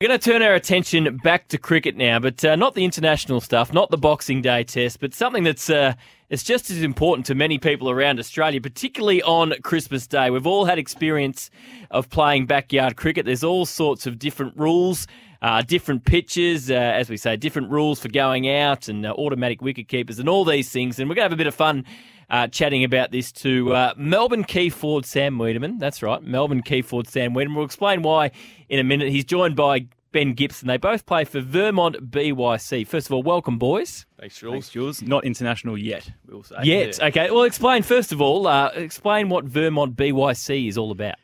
We're going to turn our attention back to cricket now, but uh, not the international stuff, not the Boxing Day test, but something that's uh, it's just as important to many people around Australia, particularly on Christmas Day. We've all had experience of playing backyard cricket. There's all sorts of different rules, uh, different pitches, uh, as we say, different rules for going out and uh, automatic wicket keepers and all these things. And we're going to have a bit of fun uh, chatting about this to uh, Melbourne key forward Sam Weideman. That's right, Melbourne key forward Sam Weideman. We'll explain why in a minute. He's joined by Ben Gibson. They both play for Vermont BYC. First of all, welcome, boys. Thanks, Jules. Thanks, Jules. Not international yet, we'll say. Yet, yeah. okay. Well, explain, first of all, uh, explain what Vermont BYC is all about.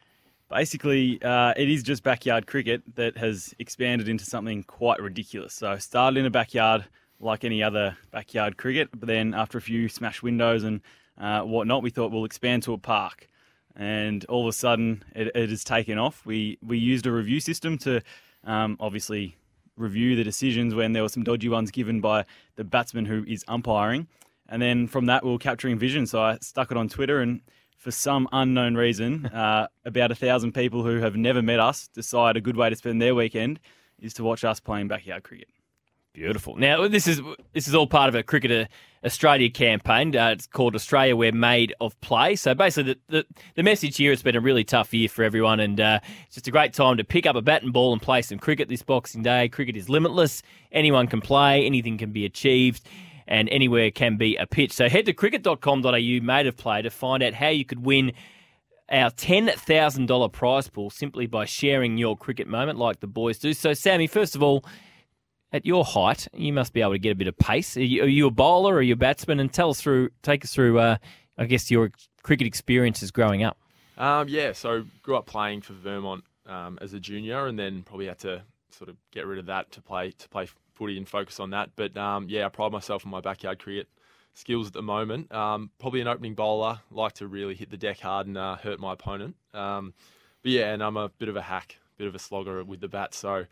Basically, uh, it is just backyard cricket that has expanded into something quite ridiculous. So, started in a backyard like any other backyard cricket, but then after a few smash windows and uh, whatnot, we thought we'll expand to a park. And all of a sudden, it, it has taken off. We we used a review system to um, obviously review the decisions when there were some dodgy ones given by the batsman who is umpiring. And then from that, we were capturing vision. So I stuck it on Twitter, and for some unknown reason, uh, about a thousand people who have never met us decide a good way to spend their weekend is to watch us playing backyard cricket. Beautiful. Now this is this is all part of a Cricket Australia campaign. Uh, it's called Australia We're Made of Play. So basically, the, the, the message here has been a really tough year for everyone, and uh, it's just a great time to pick up a bat and ball and play some cricket this Boxing Day. Cricket is limitless. Anyone can play. Anything can be achieved. And anywhere can be a pitch. So head to cricket.com.au, made of play, to find out how you could win our $10,000 prize pool simply by sharing your cricket moment like the boys do. So, Sammy, first of all, at your height, you must be able to get a bit of pace. Are you, are you a bowler or are you a batsman? And tell us through, take us through, uh, I guess, your cricket experiences growing up. Um, yeah, so grew up playing for Vermont um, as a junior, and then probably had to sort of get rid of that to play to play footy and focus on that. But um, yeah, I pride myself on my backyard cricket skills at the moment. Um, probably an opening bowler, like to really hit the deck hard and uh, hurt my opponent. Um, but yeah, and I'm a bit of a hack, bit of a slogger with the bat, so.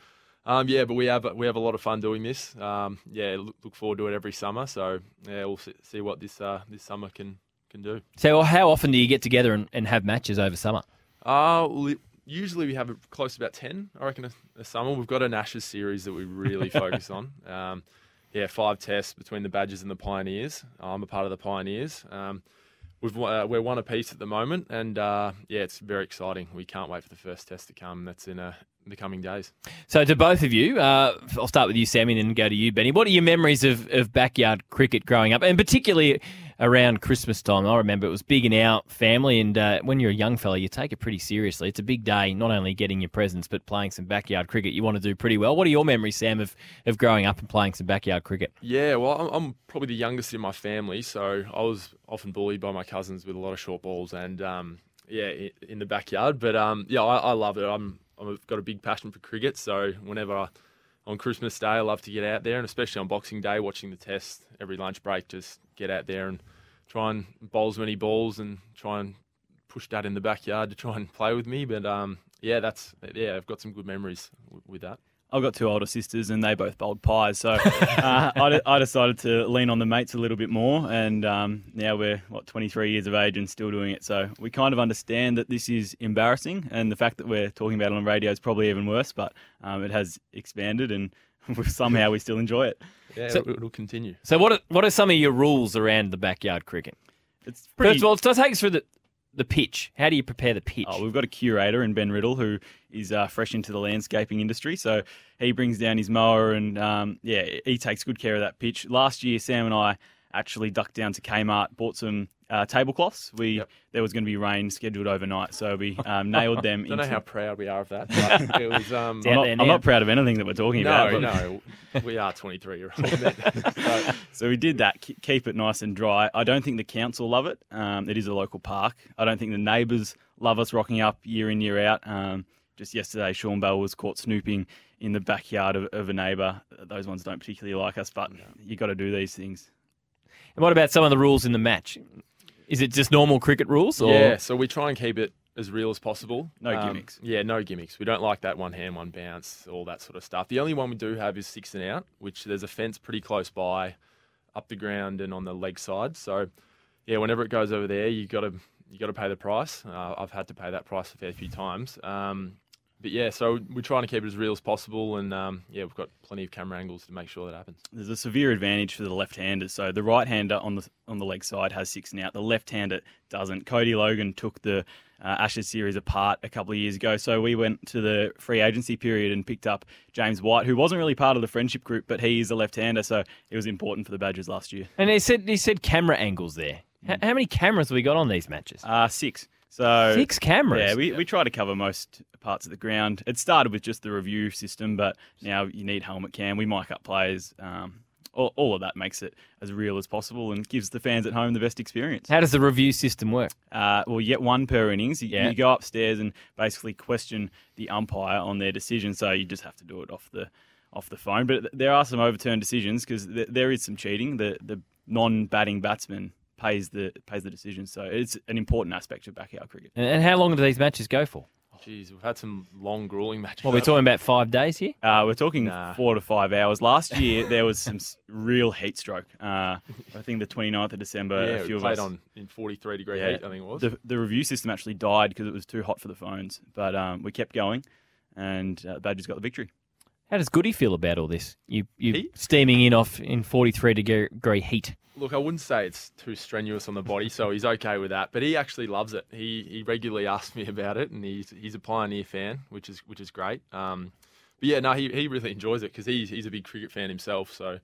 Um, yeah, but we have we have a lot of fun doing this. Um, yeah, look, look, forward to it every summer. So yeah, we'll see, see what this uh, this summer can can do. So, how often do you get together and, and have matches over summer? Uh, well, usually we have close to about ten. I reckon a, a, summer. We've got an Ashes series that we really focus on. Um, yeah, five tests between the Badgers and the Pioneers. I'm a part of the Pioneers. We've uh, we're one apiece at the moment, and uh, yeah, it's very exciting. We can't wait for the first test to come. That's in a the coming days. So, to both of you, uh, I'll start with you, Sammy, and then go to you, Benny. What are your memories of, of backyard cricket growing up, and particularly around Christmas time? I remember it was big in our family, and uh, when you're a young fella, you take it pretty seriously. It's a big day, not only getting your presents, but playing some backyard cricket. You want to do pretty well. What are your memories, Sam, of, of growing up and playing some backyard cricket? Yeah, well, I'm probably the youngest in my family, so I was often bullied by my cousins with a lot of short balls and. Um, yeah, in the backyard, but um, yeah, I, I love it. I'm I've got a big passion for cricket, so whenever I, on Christmas Day, I love to get out there, and especially on Boxing Day, watching the test every lunch break, just get out there and try and bowl as many balls and try and push Dad in the backyard to try and play with me. But um, yeah, that's yeah, I've got some good memories w- with that. I've got two older sisters and they both bowled pies. So uh, I, I, decided to lean on the mates a little bit more. And um, now we're, what, 23 years of age and still doing it. So we kind of understand that this is embarrassing. And the fact that we're talking about it on radio is probably even worse. But um, it has expanded and somehow we still enjoy it. Yeah, so, it'll continue. So what are, what are some of your rules around the backyard cricket? It's pretty... First of all, let's take us through the, the pitch. How do you prepare the pitch? Oh, we've got a curator in Ben Riddle who is uh, fresh into the landscaping industry. So he brings down his mower and um, yeah, he takes good care of that pitch. Last year, Sam and I actually ducked down to Kmart, bought some uh, tablecloths. We Yep. there was going to be rain scheduled overnight, so we um, nailed them. I don't into... know how proud we are of that. But it was, um... I'm, not, I'm not proud of anything that we're talking about. no, but- no, we are 23 year olds. so, So we did that, keep it nice and dry. I don't think the council love it. Um, it is a local park. I don't think the neighbours love us rocking up year in, year out. Um, just yesterday, Sean Bell was caught snooping in the backyard of, of a neighbour. Those ones don't particularly like us, but you got to do these things. And what about some of the rules in the match? Is it just normal cricket rules? Or? yeah, so we try and keep it as real as possible. No Um, gimmicks. Yeah, no gimmicks. We don't like that one hand, one bounce, all that sort of stuff. The only one we do have is six and out, which there's a fence pretty close by, up the ground and on the leg side. So, yeah, whenever it goes over there, you got to you got to pay the price. Uh, I've had to pay that price a fair few times. Um, but yeah, so we're trying to keep it as real as possible, and um, yeah, we've got plenty of camera angles to make sure that happens. There's a severe advantage for the left-hander. So the right-hander on the on the leg side has six now. The left-hander doesn't. Cody Logan took the uh, Ashes series apart a couple of years ago. So we went to the free agency period and picked up James White, who wasn't really part of the friendship group, but he is a left-hander, so it was important for the Badgers last year. And he said he said camera angles there. H- how many cameras have we got on these matches? Uh, six. So Six cameras. Yeah, we, we try to cover most parts of the ground. It started with just the review system, but now you need helmet cam. We mic up players. Um, all, all of that makes it as real as possible and gives the fans at home the best experience. How does the review system work? Uh, well, you get one per innings. You, Yeah. you go upstairs and basically question the umpire on their decision. So you just have to do it off the off the phone. But th- there are some overturned decisions because th- there is some cheating. The the non-batting batsman pays the pays the decision. So it's an important aspect of backyard cricket. And, and how long do these matches go for? Jeez, we've had some long, grueling matches. Well, we're talking about five days here. Uh, we're talking Nah. four to five hours. Last year there was some real heat stroke. Uh, I think the 29th of December. yeah, a few we of played us, on in 43 degree Yeah. heat. I think it was. the the review system actually died because it was too hot for the phones. But um, we kept going, and uh, Badgers got the victory. How does Goody feel about all this? You you steaming in off in forty three degree heat. Look, I wouldn't say it's too strenuous on the body, so he's okay with that. But he actually loves it. He he regularly asks me about it, and he's he's a pioneer fan, which is which is great. Um, but yeah, no, he, he really enjoys it because he's he's a big cricket fan himself. So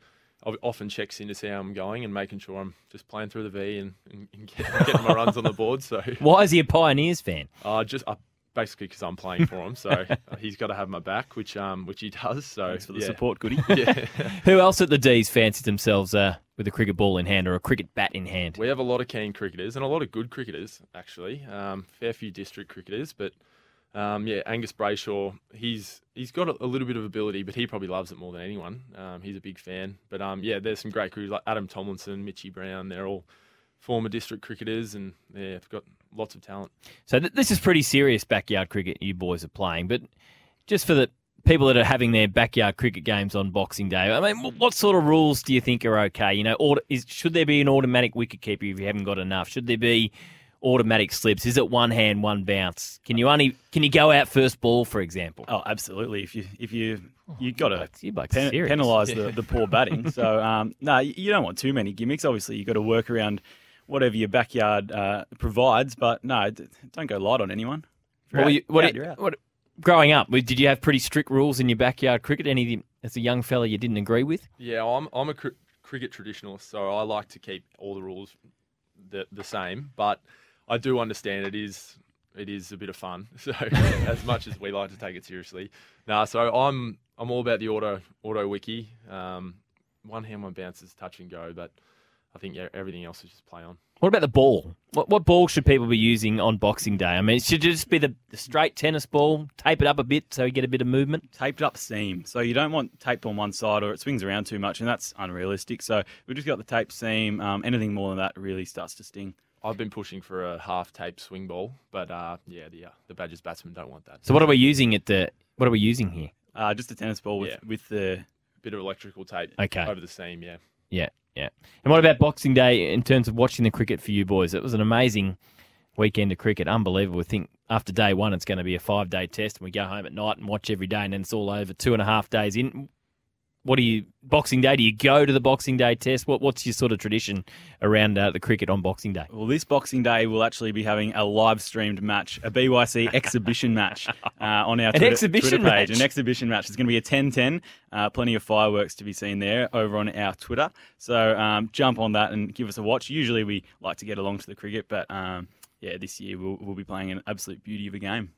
I often checks in to see how I'm going and making sure I'm just playing through the V and, and, and get- getting my runs on the board. So Why is he a Pioneers fan? uh, just uh, basically because I'm playing for him, so he's got to have my back, which um which he does. So Thanks for the yeah. support, Goody. Yeah. Who else at the D's fancies themselves uh, with a cricket ball in hand or a cricket bat in hand? We have a lot of keen cricketers and a lot of good cricketers, actually. Um, fair few district cricketers, but um, yeah, Angus Brayshaw, he's he's got a, a little bit of ability, but he probably loves it more than anyone. Um, he's a big fan. But um, yeah, there's some great cricketers like Adam Tomlinson, Mitchy Brown. They're all former district cricketers, and yeah, they've got lots of talent. So th- this is pretty serious backyard cricket you boys are playing, but just for the people that are having their backyard cricket games on Boxing Day, I mean, what sort of rules do you think are okay? You know, auto- is, should there be an automatic wicket keeper if you haven't got enough? Should there be automatic slips? Is it one hand, one bounce? Can you only can you go out first ball, for example? oh, absolutely. If you if you you got to pen- penalise the, the poor batting. So um, no, you you don't want too many gimmicks. Obviously, you have got to work around whatever your backyard uh, provides. But no, d- don't go light on anyone. If What, were out- you, what, out, you- what- growing up, did you have pretty strict rules in your backyard cricket? Anything as a young fella you didn't agree with? Yeah, I'm I'm a cr- cricket traditionalist, so I like to keep all the rules the the same. But I do understand it is it is a bit of fun. So as much as we like to take it seriously, nah. So I'm I'm all about the auto auto wiki. Um, one hand, one bounces, touch and go, but I think yeah, everything else is just play on. What about the ball? What what ball should people be using on Boxing Day? I mean, should it just be the, the straight tennis ball, tape it up a bit so you get a bit of movement? taped up seam. So you don't want taped on one side or it swings around too much, and that's unrealistic. So we've just got the tape seam. Um, anything more than that really starts to sting. I've been pushing for a half tape swing ball, but uh, yeah, the uh, the Badgers batsmen don't want that. So what are we using at the? What are we using here? Uh, just a tennis ball with, Yeah. with the bit of electrical tape Okay. over the seam, yeah. Yeah, yeah. And what about Boxing Day in terms of watching the cricket for you boys? It was an amazing weekend of cricket, unbelievable. I think after day one, it's going to be a five day test, and we go home at night and watch every day, and then it's all over. Two and a half days in. What do you Boxing Day? Do you go to the Boxing Day test? What what's your sort of tradition around uh, the cricket on Boxing Day? Well, this Boxing Day we'll actually be having a live streamed match, a BYC exhibition match uh, on our An Twitter, exhibition Twitter page. match? An exhibition match. It's going to be a 10-10. Uh, plenty of fireworks to be seen there over on our Twitter. So um, jump on that and give us a watch. Usually we like to get along to the cricket, but um, yeah, this year we'll, we'll be playing an absolute beauty of a game.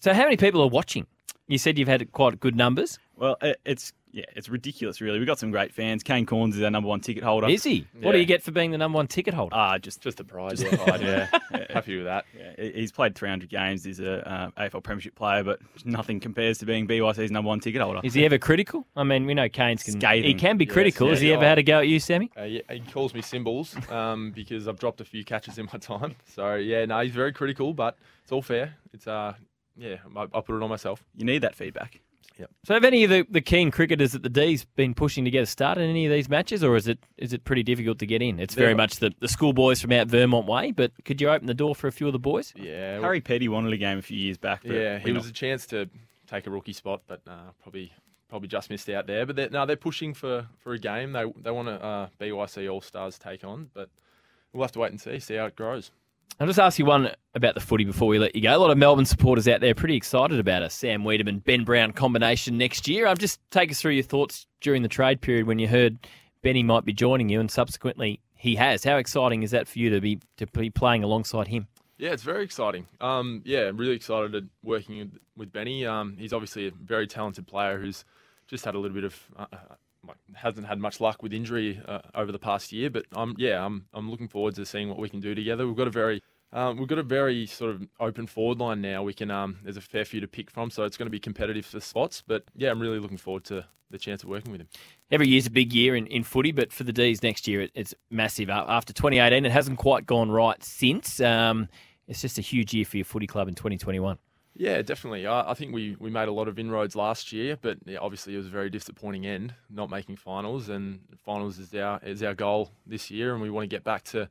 So how many people are watching? You said you've had quite good numbers. Well, it's yeah, it's ridiculous, really. We've got some great fans. Kane Cornes is our number one ticket holder. Is he? What do you get for being the number one ticket holder? Ah, just Just the pride. Just yeah. the pride, yeah. Happy with that. Yeah, he's played 300 games. He's a uh, AFL Premiership player, but nothing compares to being BYC's number one ticket holder. Is he ever critical? I mean, we know Kane's can. Scathing. He can be Yes, critical. yeah, Has he yeah. ever had a go at you, Sammy? Uh, yeah, he calls me symbols um, because I've dropped a few catches in my time. So yeah, no, he's very critical, but it's all fair. It's uh, yeah, I, I put it on myself. You need that feedback. So have any of the, the keen cricketers at the D's been pushing to get a start in any of these matches, or is it is it pretty difficult to get in? It's very much the, the schoolboys from out Vermont way, but could you open the door for a few of the boys? Yeah, Harry Petty wanted a game a few years back. But yeah, we're he not- was a chance to take a rookie spot, but uh, probably probably just missed out there. But they're, no, they're pushing for, for a game. They they want a uh, BYC All Stars take on, but we'll have to wait and see, see how it grows. I'll just ask you one about the footy before we let you go. A lot of Melbourne supporters out there pretty excited about a Sam Weideman Ben Brown combination next year. I'm just take us through your thoughts during the trade period when you heard Benny might be joining you, and subsequently he has. How exciting is that for you to be to be playing alongside him? Yeah, it's very exciting. Um, yeah, really excited at working with, Benny. Um, he's obviously a very talented player who's just had a little bit of uh, hasn't had much luck with injury uh, over the past year. But um, yeah, I'm I'm looking forward to seeing what we can do together. We've got a very um, we've got a very sort of open forward line now. We can um, there's a fair few to pick from, so it's going to be competitive for spots. But yeah, I'm really looking forward to the chance of working with him. Every year's a big year in, in footy, but for the D's next year, it, it's massive. After 2018, it hasn't quite gone right since. Um, it's just a huge year for your footy club in 2021. Yeah, definitely. I, I think we, we made a lot of inroads last year, but yeah, obviously it was a very disappointing end, not making finals. And finals is our is our goal this year, and we want to get back to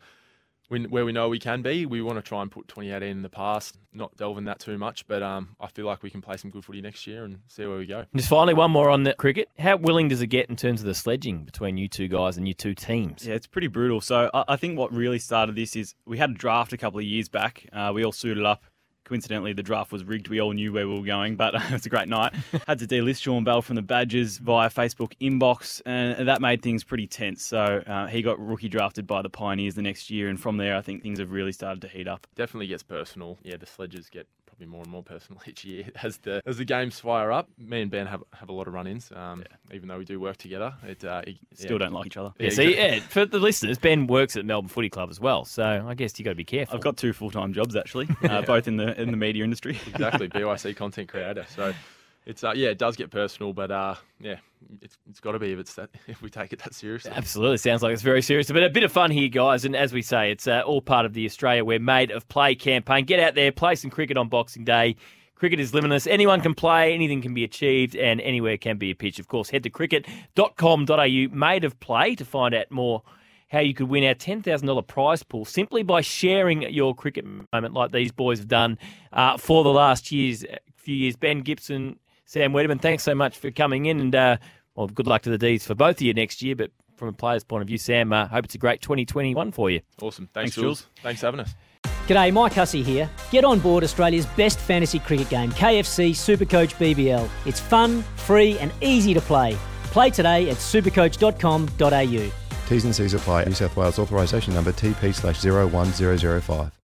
when, where we know we can be. We want to try and put 2018 in the past, not delving that too much. But um, I feel like we can play some good footy next year and see where we go. Just finally, one more on the cricket. How willing does it get in terms of the sledging between you two guys and your two teams? Yeah, it's pretty brutal. So I, I think what really started this is we had a draft a couple of years back. Uh, we all suited up. Coincidentally, the draft was rigged. We all knew where we were going, but it was a great night. had to delist Sean Bell from the Badgers via Facebook inbox, and that made things pretty tense. So uh, he got rookie drafted by the Pioneers the next year, and from there, I think things have really started to heat up. Definitely gets personal. Yeah, the sledges get probably more and more personal each year as the as the games fire up. Me and Ben have have a lot of run-ins. Um, even though we do work together, it uh, it- Still yeah. don't like each other. Yeah, Yeah, see, exactly. yeah, for the listeners, Ben works at Melbourne Footy Club as well, so I guess you got to be careful. I've got two full time jobs actually, uh, both in the in the media industry. exactly BYC content creator. So it's uh, yeah, it does get personal, but uh, yeah, it's it's got to be if it's that if we take it that seriously. Absolutely, sounds like it's very serious, but a bit of fun here, guys. And as we say, it's uh, all part of the Australia We're Made of Play campaign. Get out there, play some cricket on Boxing Day. Cricket is limitless. Anyone can play, anything can be achieved, and anywhere can be a pitch. Of course, head to cricket.com.au, made of play, to find out more how you could win our $10,000 prize pool simply by sharing your cricket moment like these boys have done uh, for the last years, few years. Ben Gibson, Sam Weideman, thanks so much for coming in, and uh, well, good luck to the D's for both of you next year. But from a player's point of view, Sam, uh, hope it's a great 2021 for you. Awesome. Thanks, Thanks, Jules. Jules. Thanks for having us. G'day, Mike Hussey here. Get on board Australia's best fantasy cricket game, KFC Supercoach BBL. It's fun, free, and easy to play. Play today at supercoach.com.au. T's and C's apply. New South Wales authorisation number TP slash 01005.